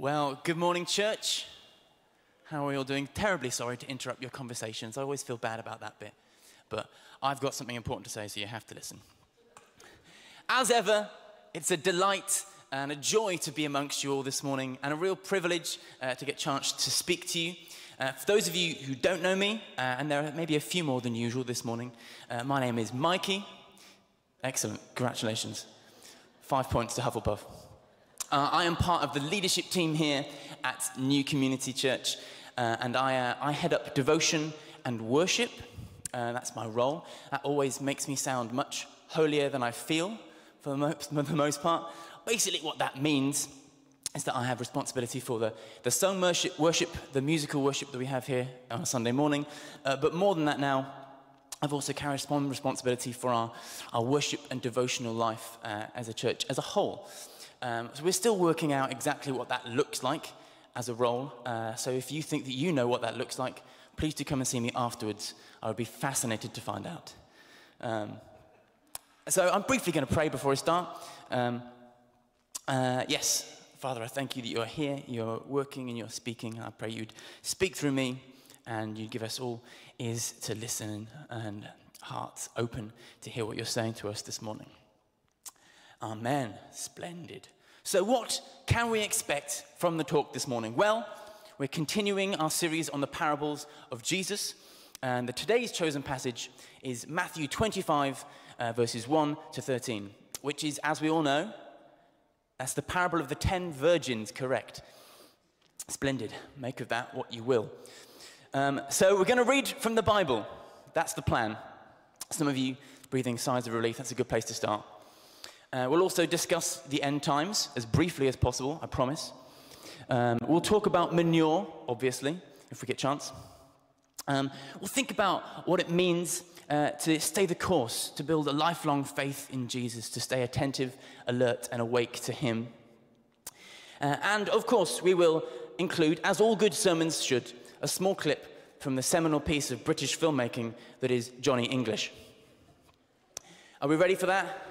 Well, good morning, church. How are you all doing? Terribly sorry to interrupt your conversations. I always feel bad about that bit. But I've got something important to say, so you have to listen. As ever, it's a delight and a joy to be amongst you all this morning, and a real privilege uh, to get a chance to speak to you. Uh, for those of you who don't know me, uh, and there are maybe a few more than usual this morning, uh, my name is Mikey. Excellent, congratulations. Five points to Hufflepuff. Uh, I am part of the leadership team here at New Community Church, uh, and I, uh, I, head up devotion and worship. Uh, that's my role. That always makes me sound much holier than I feel, for the, most, for the most part. Basically, what that means is that I have responsibility for the, the song worship, worship, the musical worship that we have here on a Sunday morning. Uh, but more than that now, I've also carried some responsibility for our, our worship and devotional life uh, as a church as a whole. Um, so we're still working out exactly what that looks like as a role. Uh, so if you think that you know what that looks like, please do come and see me afterwards. I would be fascinated to find out. Um, so I'm briefly going to pray before I start. Um, uh, yes, Father, I thank you that you are here, you're working and you're speaking. I pray you'd speak through me and you'd give us all ears to listen and hearts open to hear what you're saying to us this morning. Amen. Splendid. So, what can we expect from the talk this morning? Well, we're continuing our series on the parables of Jesus. And the, today's chosen passage is Matthew 25, uh, verses 1 to 13, which is, as we all know, that's the parable of the ten virgins, correct? Splendid. Make of that what you will. Um, so, we're going to read from the Bible. That's the plan. Some of you breathing sighs of relief. That's a good place to start. Uh, we'll also discuss the end times as briefly as possible, I promise. Um, we'll talk about manure, obviously, if we get a chance. Um, we'll think about what it means uh, to stay the course, to build a lifelong faith in Jesus, to stay attentive, alert, and awake to Him. Uh, and of course, we will include, as all good sermons should, a small clip from the seminal piece of British filmmaking that is Johnny English. Are we ready for that?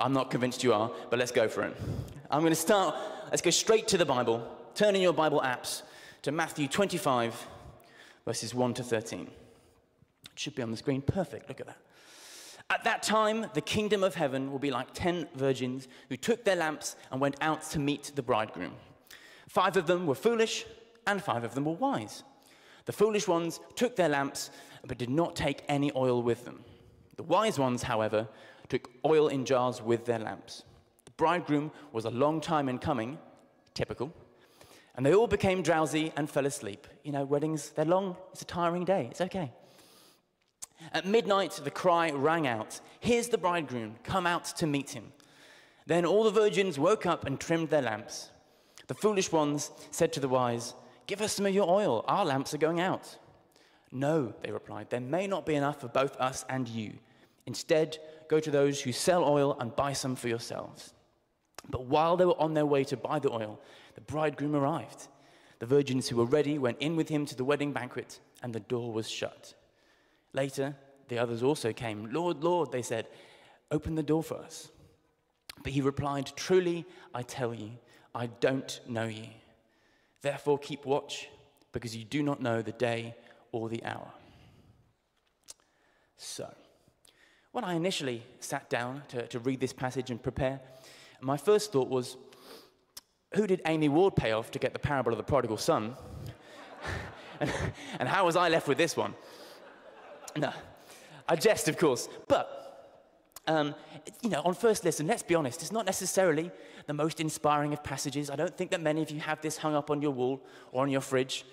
I'm not convinced you are, but let's go for it. I'm going to start, let's go straight to the Bible. Turn in your Bible apps to Matthew 25, verses 1 to 13. It should be on the screen. Perfect. Look at that. At that time, the kingdom of heaven will be like ten virgins who took their lamps and went out to meet the bridegroom. Five of them were foolish, and five of them were wise. The foolish ones took their lamps, but did not take any oil with them. The wise ones, however, took oil in jars with their lamps. The bridegroom was a long time in coming, typical, and they all became drowsy and fell asleep. You know, weddings, they're long, it's a tiring day, it's okay. At midnight, the cry rang out Here's the bridegroom, come out to meet him. Then all the virgins woke up and trimmed their lamps. The foolish ones said to the wise, Give us some of your oil, our lamps are going out. No, they replied, there may not be enough for both us and you. Instead, Go to those who sell oil and buy some for yourselves. But while they were on their way to buy the oil, the bridegroom arrived. The virgins who were ready went in with him to the wedding banquet, and the door was shut. Later, the others also came. Lord, Lord, they said, open the door for us. But he replied, Truly, I tell you, I don't know you. Therefore, keep watch, because you do not know the day or the hour. So, when I initially sat down to, to read this passage and prepare, my first thought was, who did Amy Ward pay off to get the parable of the prodigal son? and, and how was I left with this one? No, I jest, of course. But, um, you know, on first listen, let's be honest, it's not necessarily the most inspiring of passages. I don't think that many of you have this hung up on your wall or on your fridge.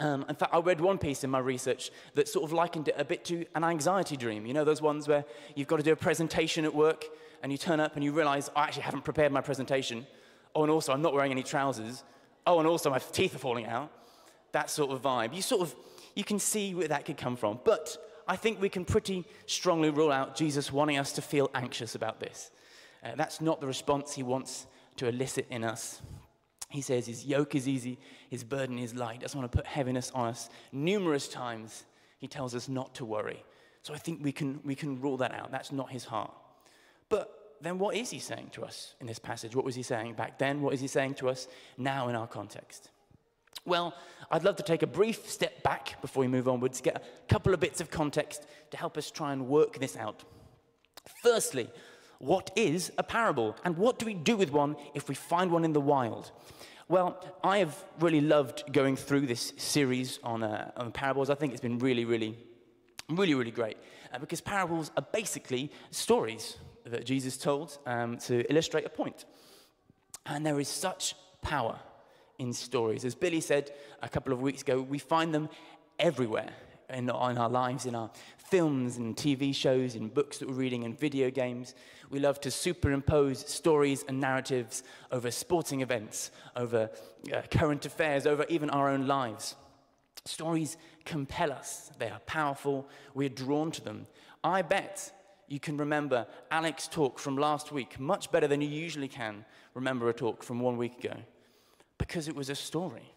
Um, in fact, I read one piece in my research that sort of likened it a bit to an anxiety dream. You know, those ones where you've got to do a presentation at work and you turn up and you realize, I actually haven't prepared my presentation. Oh, and also, I'm not wearing any trousers. Oh, and also, my teeth are falling out. That sort of vibe. You sort of, you can see where that could come from. But I think we can pretty strongly rule out Jesus wanting us to feel anxious about this. Uh, that's not the response he wants to elicit in us. He says his yoke is easy, his burden is light. Doesn't want to put heaviness on us. Numerous times he tells us not to worry. So I think we can, we can rule that out. That's not his heart. But then what is he saying to us in this passage? What was he saying back then? What is he saying to us now in our context? Well, I'd love to take a brief step back before we move onwards, get a couple of bits of context to help us try and work this out. Firstly, what is a parable? And what do we do with one if we find one in the wild? Well, I have really loved going through this series on, uh, on parables. I think it's been really, really, really, really great uh, because parables are basically stories that Jesus told um, to illustrate a point. And there is such power in stories. As Billy said a couple of weeks ago, we find them everywhere in, in our lives, in our films and TV shows, and books that we're reading, and video games. We love to superimpose stories and narratives over sporting events, over uh, current affairs, over even our own lives. Stories compel us, they are powerful, we're drawn to them. I bet you can remember Alex's talk from last week much better than you usually can remember a talk from one week ago because it was a story.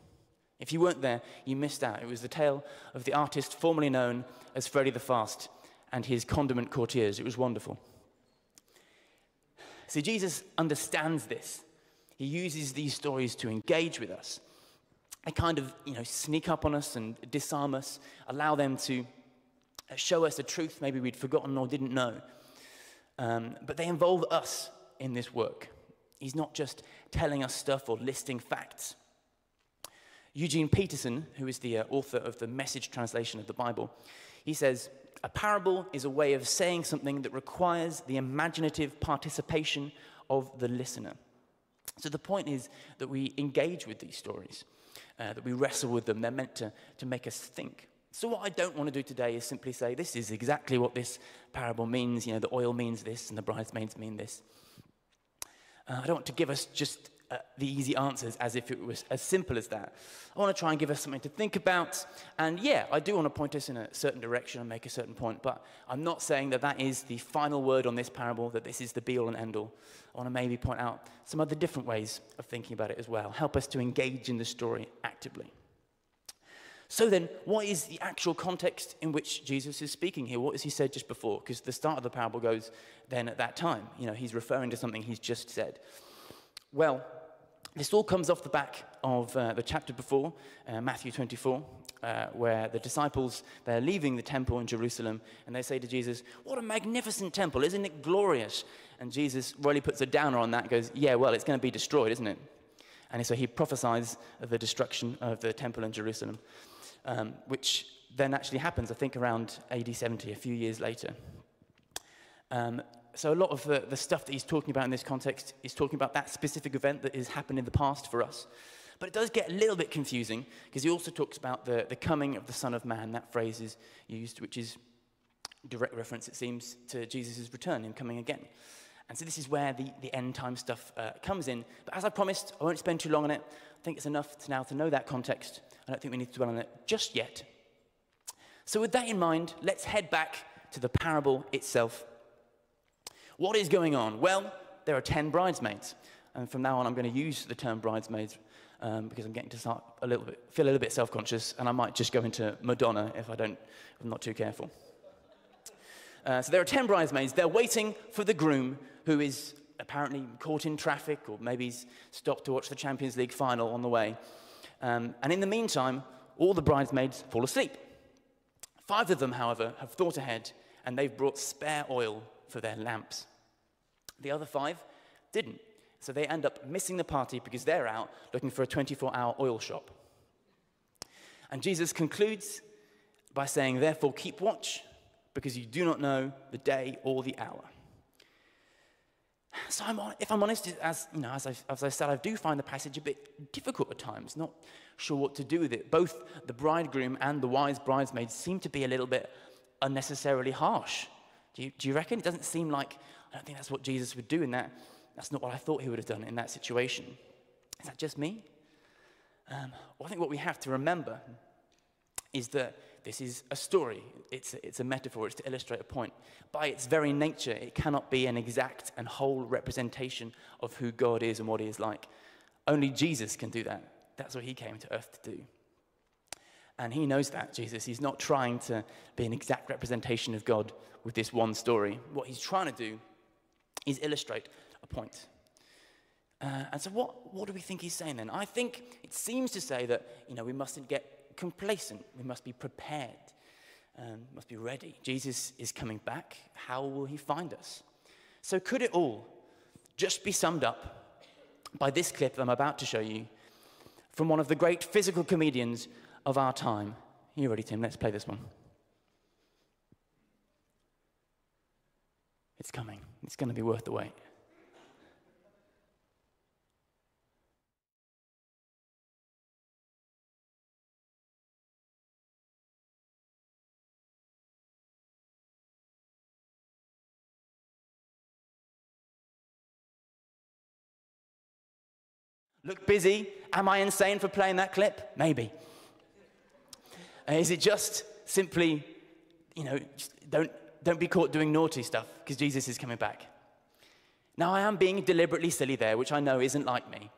If you weren't there, you missed out. It was the tale of the artist formerly known as Freddie the Fast and his condiment courtiers. It was wonderful. See, Jesus understands this. He uses these stories to engage with us. They kind of, you know, sneak up on us and disarm us, allow them to show us a truth maybe we'd forgotten or didn't know. Um, but they involve us in this work. He's not just telling us stuff or listing facts. Eugene Peterson, who is the uh, author of the message translation of the Bible, he says, A parable is a way of saying something that requires the imaginative participation of the listener. So the point is that we engage with these stories, uh, that we wrestle with them. They're meant to, to make us think. So, what I don't want to do today is simply say, this is exactly what this parable means. You know, the oil means this and the bridesmaids mean this. Uh, I don't want to give us just uh, the easy answers as if it was as simple as that. I want to try and give us something to think about. And yeah, I do want to point us in a certain direction and make a certain point, but I'm not saying that that is the final word on this parable, that this is the be all and end all. I want to maybe point out some other different ways of thinking about it as well, help us to engage in the story actively. So then, what is the actual context in which Jesus is speaking here? What has he said just before? Because the start of the parable goes then at that time. You know, he's referring to something he's just said. Well, this all comes off the back of uh, the chapter before, uh, Matthew 24, uh, where the disciples, they're leaving the temple in Jerusalem, and they say to Jesus, what a magnificent temple, isn't it glorious? And Jesus really puts a downer on that goes, yeah, well, it's going to be destroyed, isn't it? And so he prophesies the destruction of the temple in Jerusalem, um, which then actually happens, I think, around AD 70, a few years later. Um, so a lot of the, the stuff that he's talking about in this context is talking about that specific event that has happened in the past for us. But it does get a little bit confusing because he also talks about the, the coming of the Son of Man. That phrase is used, which is direct reference, it seems, to Jesus' return and coming again. And so this is where the, the end time stuff uh, comes in. But as I promised, I won't spend too long on it. I think it's enough to now to know that context. I don't think we need to dwell on it just yet. So with that in mind, let's head back to the parable itself what is going on? Well, there are 10 bridesmaids. And from now on, I'm going to use the term bridesmaids um, because I'm getting to start a little bit, feel a little bit self-conscious, and I might just go into Madonna if I don't, if I'm not too careful. Uh, so there are 10 bridesmaids. They're waiting for the groom who is apparently caught in traffic or maybe he's stopped to watch the Champions League final on the way. Um, and in the meantime, all the bridesmaids fall asleep. Five of them, however, have thought ahead and they've brought spare oil for their lamps. The other five didn't. So they end up missing the party because they're out looking for a 24 hour oil shop. And Jesus concludes by saying, Therefore, keep watch, because you do not know the day or the hour. So, I'm, if I'm honest, as, you know, as, I, as I said, I do find the passage a bit difficult at times, not sure what to do with it. Both the bridegroom and the wise bridesmaids seem to be a little bit unnecessarily harsh. Do you, do you reckon? It doesn't seem like I don't think that's what Jesus would do in that. That's not what I thought he would have done in that situation. Is that just me? Um, well, I think what we have to remember is that this is a story. It's it's a metaphor. It's to illustrate a point. By its very nature, it cannot be an exact and whole representation of who God is and what he is like. Only Jesus can do that. That's what he came to earth to do. And he knows that, Jesus. He's not trying to be an exact representation of God with this one story. What he's trying to do is illustrate a point. Uh, and so, what, what do we think he's saying then? I think it seems to say that you know, we mustn't get complacent, we must be prepared, um, must be ready. Jesus is coming back. How will he find us? So, could it all just be summed up by this clip I'm about to show you from one of the great physical comedians of our time? Are you ready, Tim? Let's play this one. It's coming, it's going to be worth the wait. Look busy. Am I insane for playing that clip? Maybe. Uh, is it just simply, you know, don't, don't be caught doing naughty stuff because Jesus is coming back? Now, I am being deliberately silly there, which I know isn't like me.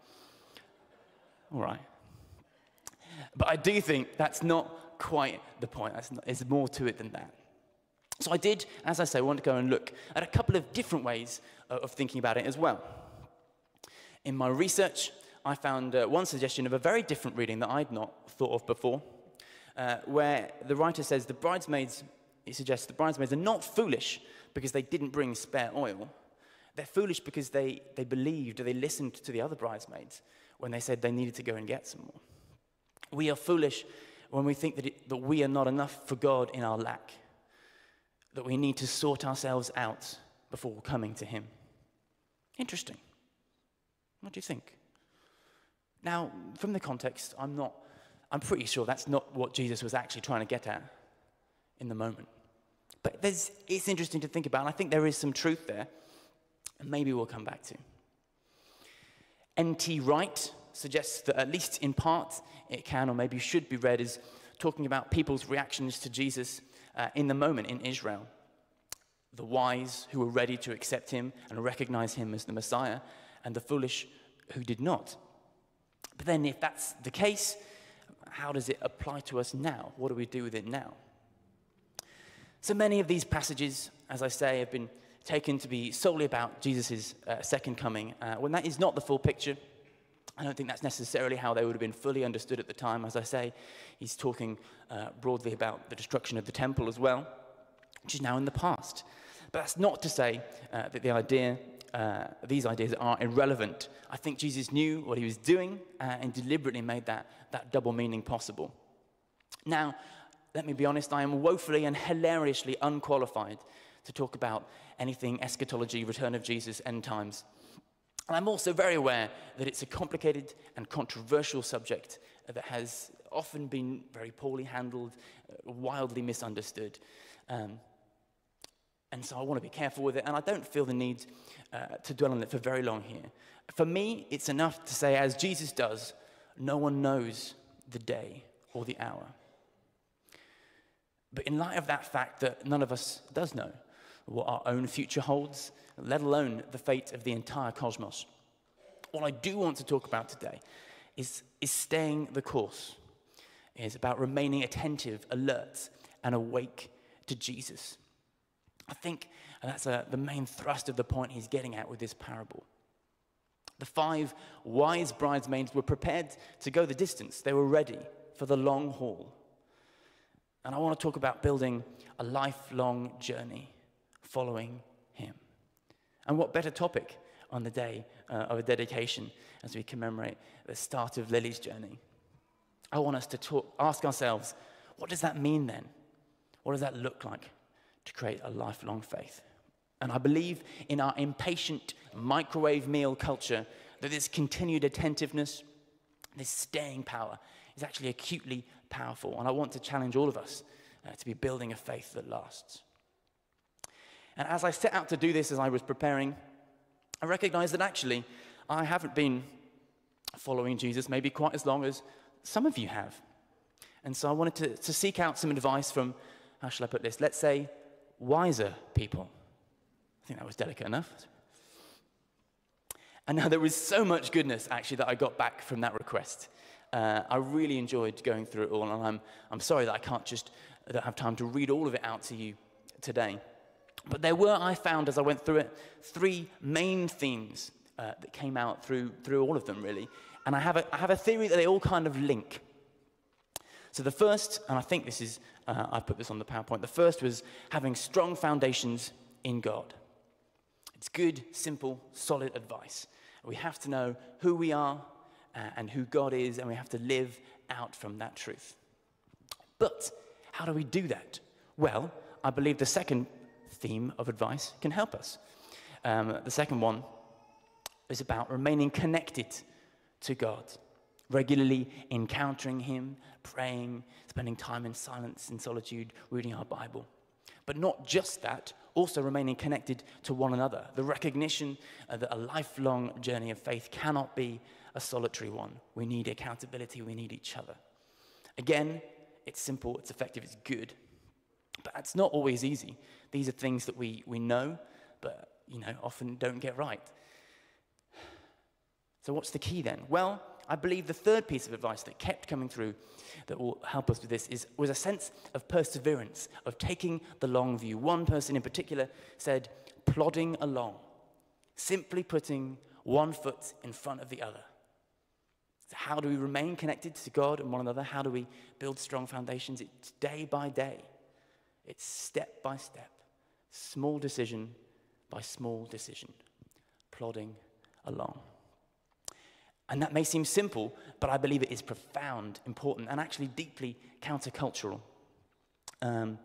All right. But I do think that's not quite the point. Not, there's more to it than that. So I did, as I say, want to go and look at a couple of different ways of thinking about it as well. In my research, I found uh, one suggestion of a very different reading that I'd not thought of before, uh, where the writer says the bridesmaids, he suggests the bridesmaids are not foolish because they didn't bring spare oil. They're foolish because they, they believed or they listened to the other bridesmaids when they said they needed to go and get some more. We are foolish when we think that, it, that we are not enough for God in our lack, that we need to sort ourselves out before coming to Him. Interesting. What do you think? Now, from the context, I'm not, I'm pretty sure that's not what Jesus was actually trying to get at in the moment. But it's interesting to think about, and I think there is some truth there, and maybe we'll come back to. N.T. Wright suggests that, at least in part, it can or maybe should be read as talking about people's reactions to Jesus uh, in the moment in Israel. The wise who were ready to accept him and recognize him as the Messiah, and the foolish who did not. But then, if that's the case, how does it apply to us now? What do we do with it now? So many of these passages, as I say, have been taken to be solely about Jesus' uh, second coming, uh, when that is not the full picture. I don't think that's necessarily how they would have been fully understood at the time. As I say, he's talking uh, broadly about the destruction of the temple as well, which is now in the past. But that's not to say uh, that the idea uh, these ideas are irrelevant. I think Jesus knew what he was doing uh, and deliberately made that, that double meaning possible. Now, let me be honest, I am woefully and hilariously unqualified to talk about anything eschatology, return of Jesus, end times. And I'm also very aware that it's a complicated and controversial subject that has often been very poorly handled, uh, wildly misunderstood. Um, and so I want to be careful with it, and I don't feel the need uh, to dwell on it for very long here. For me, it's enough to say, as Jesus does, no one knows the day or the hour. But in light of that fact that none of us does know what our own future holds, let alone the fate of the entire cosmos, what I do want to talk about today is, is staying the course, is about remaining attentive, alert, and awake to Jesus. I think that's a, the main thrust of the point he's getting at with this parable. The five wise bridesmaids were prepared to go the distance, they were ready for the long haul. And I want to talk about building a lifelong journey following him. And what better topic on the day uh, of a dedication as we commemorate the start of Lily's journey? I want us to talk, ask ourselves, what does that mean then? What does that look like to create a lifelong faith. And I believe in our impatient microwave meal culture that this continued attentiveness, this staying power, is actually acutely powerful. And I want to challenge all of us uh, to be building a faith that lasts. And as I set out to do this as I was preparing, I recognized that actually I haven't been following Jesus maybe quite as long as some of you have. And so I wanted to, to seek out some advice from, how shall I put this? Let's say wiser people. I think that was delicate enough. And now there was so much goodness actually that I got back from that request. Uh, I really enjoyed going through it all, and I'm, I'm sorry that I can't just I don't have time to read all of it out to you today. But there were, I found as I went through it, three main themes uh, that came out through, through all of them, really. And I have, a, I have a theory that they all kind of link. So the first, and I think this is, uh, I put this on the PowerPoint, the first was having strong foundations in God. It's good, simple, solid advice. We have to know who we are uh, and who God is, and we have to live out from that truth. But how do we do that? Well, I believe the second theme of advice can help us. Um, the second one is about remaining connected to God, regularly encountering Him, praying, spending time in silence, in solitude, reading our Bible. But not just that, also remaining connected to one another. The recognition uh, that a lifelong journey of faith cannot be a solitary one. We need accountability, we need each other. Again, it's simple, it's effective, it's good. But it's not always easy. These are things that we, we know, but you know, often don't get right. So what's the key then? Well, I believe the third piece of advice that kept coming through that will help us with this is, was a sense of perseverance, of taking the long view. One person in particular said, plodding along, simply putting one foot in front of the other. How do we remain connected to God and one another? How do we build strong foundations? It's day by day, it's step by step, small decision by small decision, plodding along. And that may seem simple, but I believe it is profound, important, and actually deeply countercultural. Um,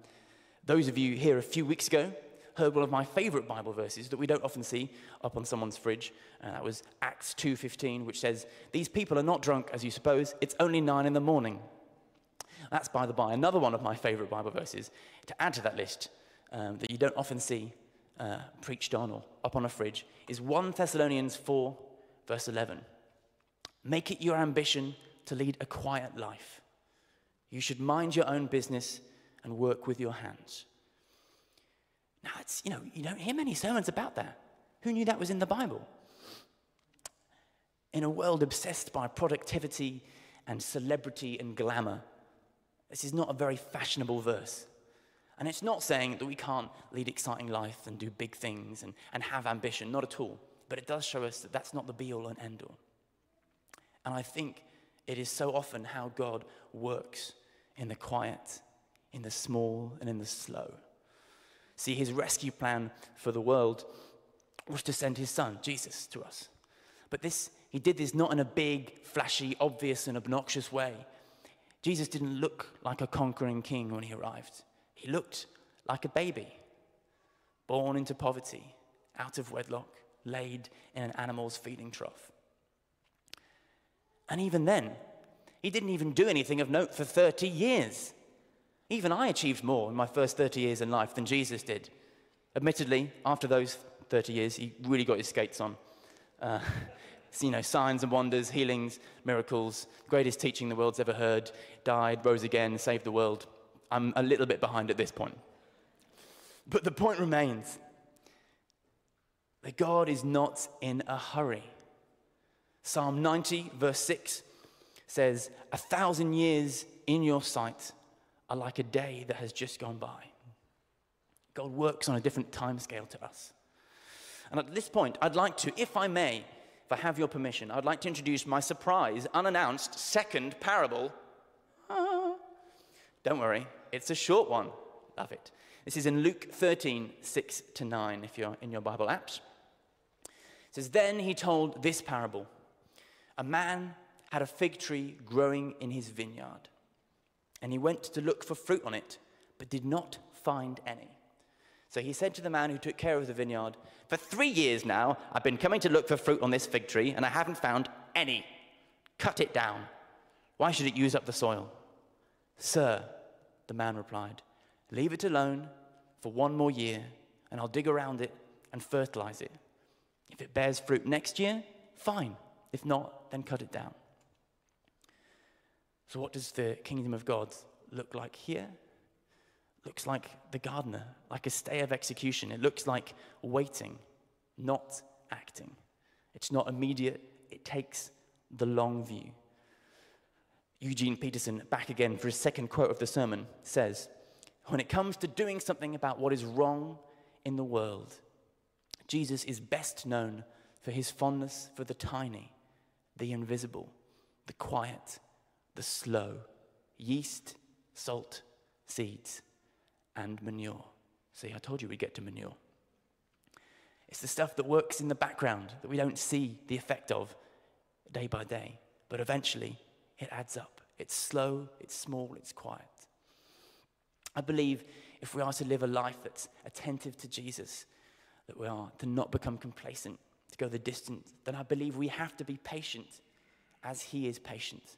those of you here a few weeks ago heard one of my favorite Bible verses that we don't often see up on someone's fridge. And that was Acts 2:15, which says, "These people are not drunk as you suppose. It's only nine in the morning." That's by the by. Another one of my favorite Bible verses to add to that list um, that you don't often see uh, preached on or up on a fridge is 1 Thessalonians 4, verse 11. Make it your ambition to lead a quiet life. You should mind your own business and work with your hands. Now, it's, you know, you don't hear many sermons about that. Who knew that was in the Bible? In a world obsessed by productivity and celebrity and glamour, this is not a very fashionable verse. And it's not saying that we can't lead exciting life and do big things and, and have ambition, not at all. But it does show us that that's not the be all and end all. And I think it is so often how God works in the quiet, in the small, and in the slow. See, his rescue plan for the world was to send his son, Jesus, to us. But this, he did this not in a big, flashy, obvious, and obnoxious way. Jesus didn't look like a conquering king when he arrived. He looked like a baby, born into poverty, out of wedlock, laid in an animal's feeding trough. And even then, he didn't even do anything of note for 30 years. Even I achieved more in my first 30 years in life than Jesus did. Admittedly, after those 30 years, he really got his skates on. Uh, you know, signs and wonders, healings, miracles, greatest teaching the world's ever heard, died, rose again, saved the world. I'm a little bit behind at this point. But the point remains that God is not in a hurry. Psalm 90, verse 6 says, A thousand years in your sight are like a day that has just gone by. God works on a different time scale to us. And at this point, I'd like to, if I may, if I have your permission, I'd like to introduce my surprise, unannounced second parable. Ah. Don't worry, it's a short one. Love it. This is in Luke 13, 6 to 9, if you're in your Bible apps. It says, Then he told this parable a man had a fig tree growing in his vineyard, and he went to look for fruit on it, but did not find any. So he said to the man who took care of the vineyard, For three years now, I've been coming to look for fruit on this fig tree, and I haven't found any. Cut it down. Why should it use up the soil? Sir, the man replied, Leave it alone for one more year, and I'll dig around it and fertilize it. If it bears fruit next year, fine. If not, then cut it down. So, what does the kingdom of God look like here? Looks like the gardener, like a stay of execution. It looks like waiting, not acting. It's not immediate, it takes the long view. Eugene Peterson, back again for his second quote of the sermon, says When it comes to doing something about what is wrong in the world, Jesus is best known for his fondness for the tiny, the invisible, the quiet, the slow, yeast, salt, seeds, and manure. See, I told you we'd get to manure. It's the stuff that works in the background that we don't see the effect of day by day, but eventually it adds up. It's slow, it's small, it's quiet. I believe if we are to live a life that's attentive to Jesus, that we are to not become complacent, to go the distance, then I believe we have to be patient as He is patient,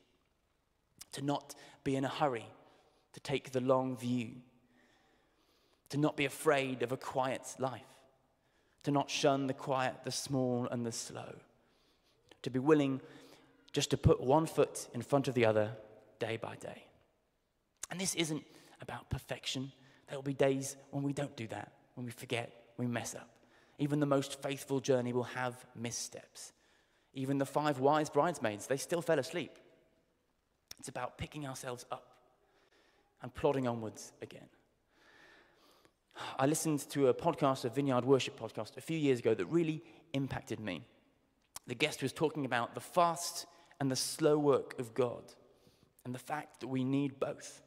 to not be in a hurry, to take the long view, to not be afraid of a quiet life, to not shun the quiet, the small, and the slow, to be willing just to put one foot in front of the other day by day. And this isn't about perfection. There will be days when we don't do that, when we forget, we mess up. Even the most faithful journey will have missteps. Even the five wise bridesmaids, they still fell asleep. It's about picking ourselves up and plodding onwards again. I listened to a podcast, a Vineyard Worship podcast, a few years ago that really impacted me. The guest was talking about the fast and the slow work of God and the fact that we need both.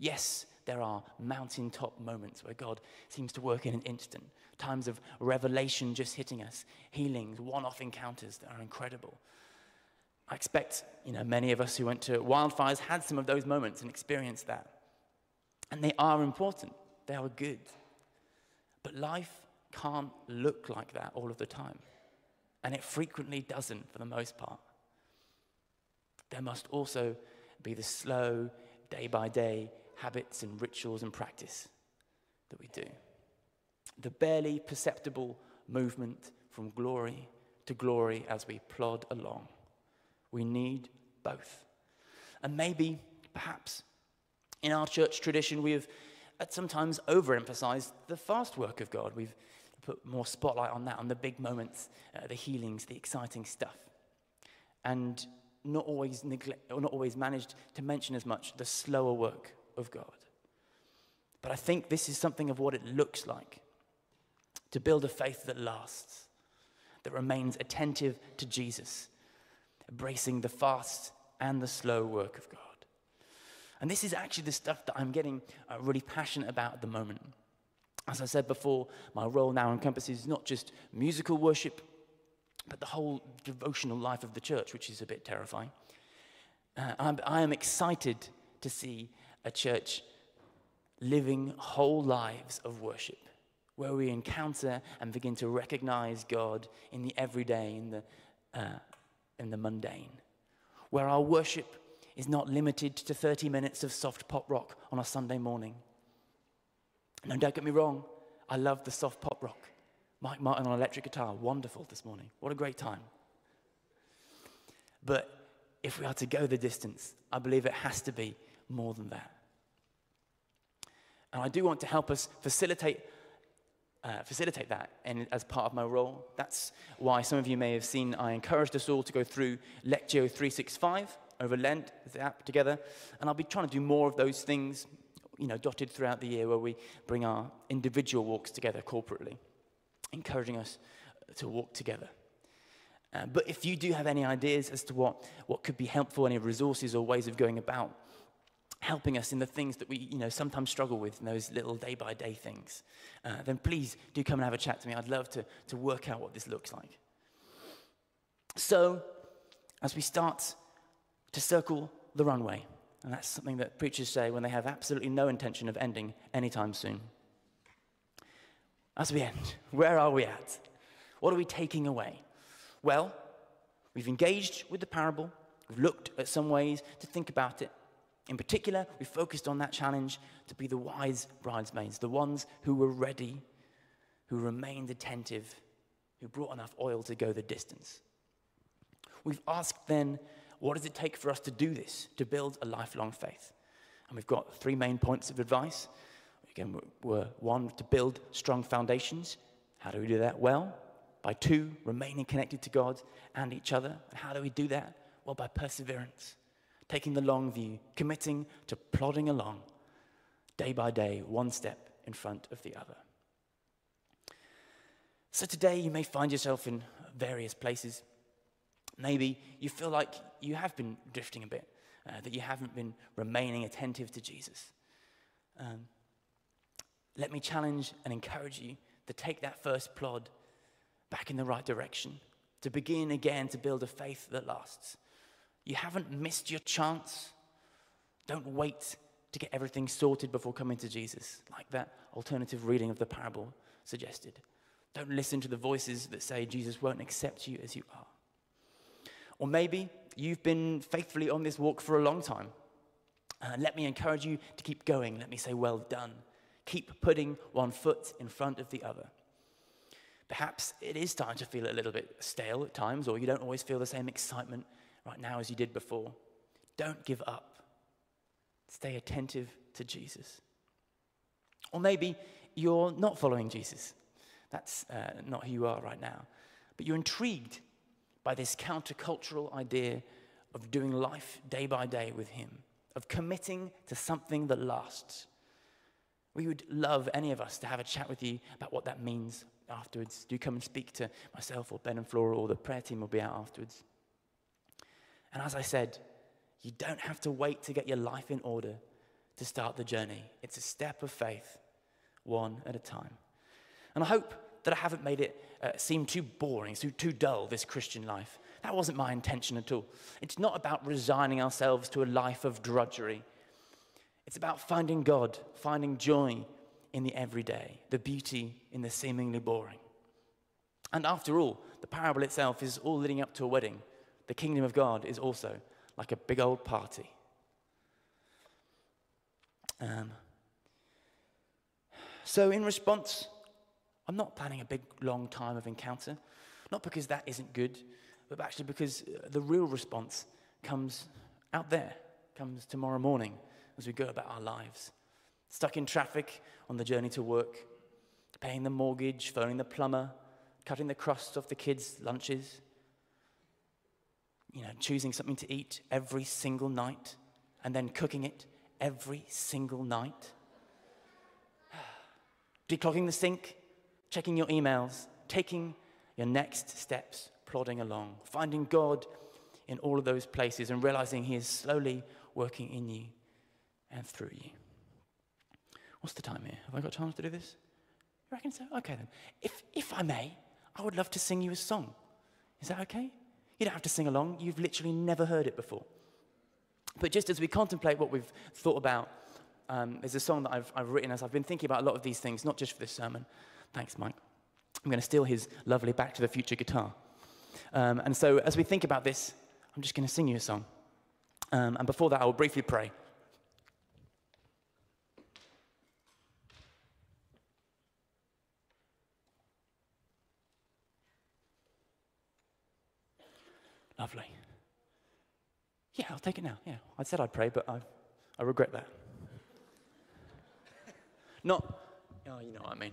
Yes, there are mountaintop moments where God seems to work in an instant, times of revelation just hitting us, healings, one off encounters that are incredible. I expect, you know, many of us who went to wildfires had some of those moments and experienced that. And they are important, they are good. But life can't look like that all of the time. And it frequently doesn't for the most part. There must also be the slow, day by day habits and rituals and practice that we do. The barely perceptible movement from glory to glory as we plod along. We need both. And maybe, perhaps, in our church tradition, we have sometimes overemphasized the fast work of God. We've put more spotlight on that, on the big moments, uh, the healings, the exciting stuff. And not always, neglect, or not always managed to mention as much the slower work of God. But I think this is something of what it looks like to build a faith that lasts, that remains attentive to Jesus, embracing the fast and the slow work of God. And this is actually the stuff that I'm getting uh, really passionate about at the moment. As I said before, my role now encompasses not just musical worship, but the whole devotional life of the church, which is a bit terrifying. Uh, I'm, I am excited to see a church living whole lives of worship, where we encounter and begin to recognize God in the everyday, in the, uh, in the mundane, where our worship is not limited to 30 minutes of soft pop rock on a Sunday morning. No, don't get me wrong, I love the soft pop rock. Mike Martin on electric guitar, wonderful this morning. What a great time. But if we are to go the distance, I believe it has to be more than that. And I do want to help us facilitate, uh, facilitate that and as part of my role. That's why some of you may have seen I encouraged us all to go through Lectio 365 over Lent, the app together. And I'll be trying to do more of those things, you know, dotted throughout the year where we bring our individual walks together corporately, encouraging us to walk together. Uh, but if you do have any ideas as to what, what could be helpful, any resources or ways of going about helping us in the things that we you know, sometimes struggle with, in those little day by day things, uh, then please do come and have a chat to me. I'd love to, to work out what this looks like. So, as we start to circle the runway, and that's something that preachers say when they have absolutely no intention of ending anytime soon. As we end, where are we at? What are we taking away? Well, we've engaged with the parable, we've looked at some ways to think about it, in particular, we focused on that challenge to be the wise bridesmaids, the ones who were ready, who remained attentive, who brought enough oil to go the distance. We've asked then, what does it take for us to do this, to build a lifelong faith? And we've got three main points of advice. Again, we're one, to build strong foundations. How do we do that? Well, by two, remaining connected to God and each other. And how do we do that? Well, by perseverance taking the long view, committing to plodding along day by day, one step in front of the other. So today you may find yourself in various places. Maybe you feel like you have been drifting a bit, uh, that you haven't been remaining attentive to Jesus. Um, let me challenge and encourage you to take that first plod back in the right direction, to begin again to build a faith that lasts. You haven't missed your chance. Don't wait to get everything sorted before coming to Jesus, like that alternative reading of the parable suggested. Don't listen to the voices that say Jesus won't accept you as you are. Or maybe you've been faithfully on this walk for a long time. Uh, let me encourage you to keep going. Let me say, well done. Keep putting one foot in front of the other. Perhaps it is time to feel a little bit stale at times, or you don't always feel the same excitement right now as you did before. Don't give up. Stay attentive to Jesus. Or maybe you're not following Jesus. That's uh, not who you are right now. But you're intrigued by this countercultural idea of doing life day by day with Him, of committing to something that lasts. We would love any of us to have a chat with you about what that means afterwards. Do come and speak to myself or Ben and Flora, or the prayer team will be out afterwards. And as I said, you don't have to wait to get your life in order to start the journey. It's a step of faith, one at a time. And I hope that I haven't made it uh, seem too boring, too, too dull, this Christian life. That wasn't my intention at all. It's not about resigning ourselves to a life of drudgery. It's about finding God, finding joy in the everyday, the beauty in the seemingly boring. And after all, the parable itself is all leading up to a wedding. The kingdom of God is also like a big old party. Um, so, in response, I'm not planning a big, long time of encounter, not because that isn't good, but actually because uh, the real response comes out there, comes tomorrow morning as we go about our lives. Stuck in traffic on the journey to work, paying the mortgage, phoning the plumber, cutting the crusts off the kids' lunches, you know, choosing something to eat every single night and then cooking it every single night. Declogging the sink, checking your emails, taking your next steps, plodding along, finding God in all of those places and realizing He is slowly working in you and through you. What's the time here? Have I got time to do this? You reckon so? Okay then. If, if I may, I would love to sing you a song. Is that okay? You don't have to sing along, you've literally never heard it before. But just as we contemplate what we've thought about, um, there's a song that I've, I've written as I've been thinking about a lot of these things, not just for this sermon. Thanks, Mike. I'm going to steal his lovely Back to the Future guitar. Um, and so as we think about this, I'm just going to sing you a song. Um, and before that, I will briefly pray. Lovely. Yeah, I'll take it now. Yeah, I said I'd pray, but I, I regret that. Not, oh, you know what I mean.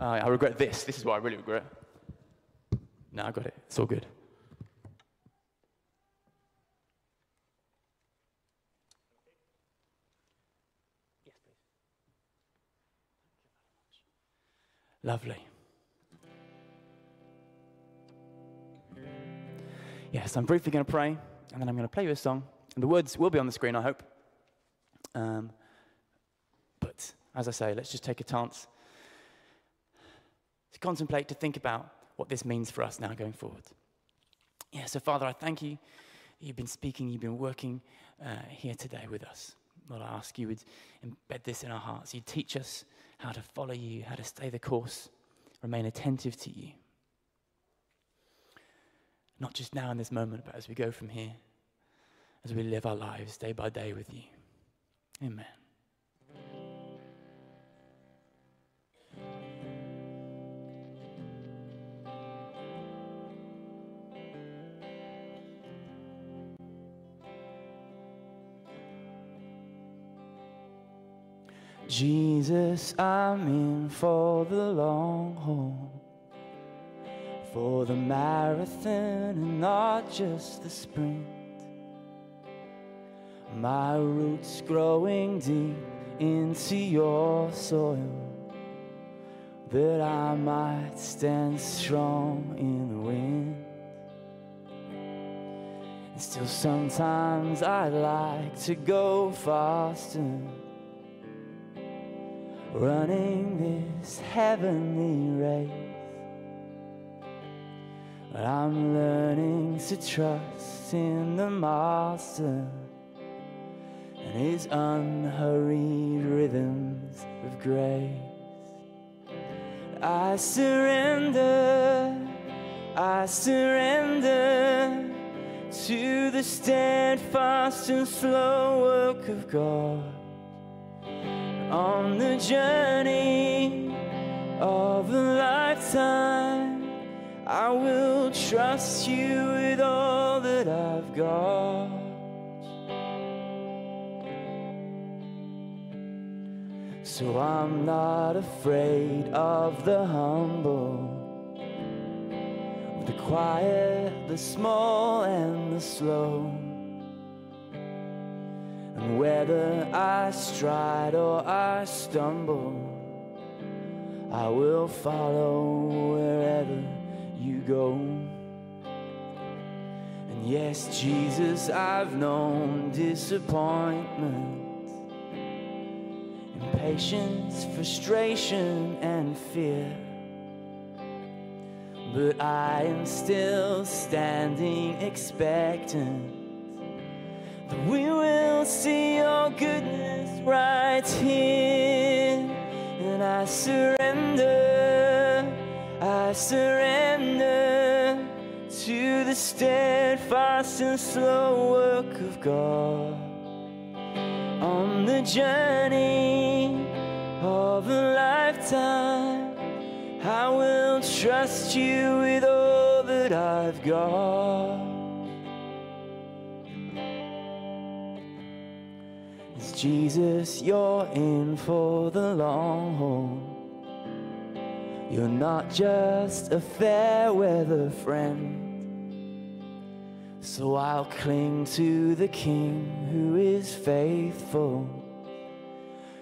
Uh, I regret this. This is what I really regret. No, I got it. It's all good. Yes, please. Lovely. Yes, I'm briefly going to pray, and then I'm going to play you a song. And the words will be on the screen, I hope. Um, but as I say, let's just take a chance to contemplate, to think about what this means for us now going forward. Yeah, so Father, I thank you. You've been speaking, you've been working uh, here today with us. Lord, I ask you would embed this in our hearts. You'd teach us how to follow you, how to stay the course, remain attentive to you not just now in this moment, but as we go from here, as we live our lives day by day with you. Amen. Jesus, I'm in for the long haul for the marathon and not just the sprint. My roots growing deep into your soil. that I might stand strong in the wind. And still, sometimes I like to go faster, running this heavenly race. But I'm learning to trust in the Master and his unhurried rhythms of grace. I surrender, I surrender to the steadfast and slow work of God on the journey of a lifetime. I will trust you with all that I've got. So I'm not afraid of the humble, the quiet, the small, and the slow. And whether I stride or I stumble, I will follow wherever you go. And yes, Jesus, I've known disappointment, impatience, frustration, and fear. But I am still standing expectant that we will see your goodness right here. And I surrender, I surrender to the steadfast and slow work of God on the journey of a lifetime. I will trust you with all that I've got. It's Jesus, you're in for the long haul. You're not just a fair weather friend. So I'll cling to the King who is faithful,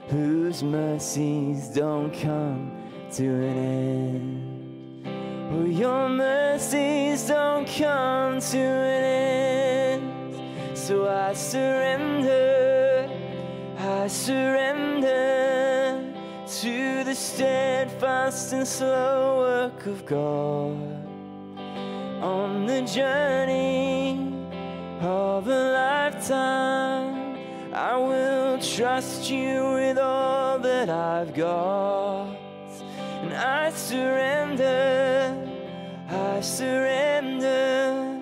whose mercies don't come to an end. Oh, your mercies don't come to an end. So I surrender, I surrender to the steadfast and slow work of God on the journey of a lifetime. I will trust you with all that I've got. And I surrender, I surrender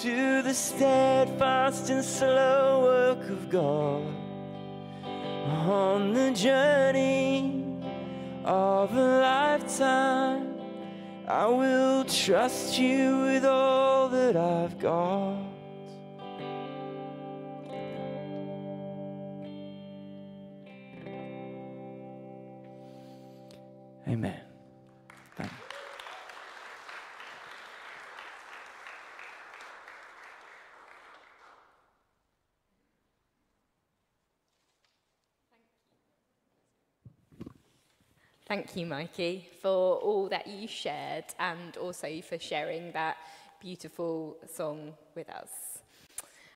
to the steadfast and slow work of God on the journey of a lifetime. I will trust you with all that I've got. Amen. Thank you. Thank you, Mikey, for all that you shared and also for sharing that beautiful song with us.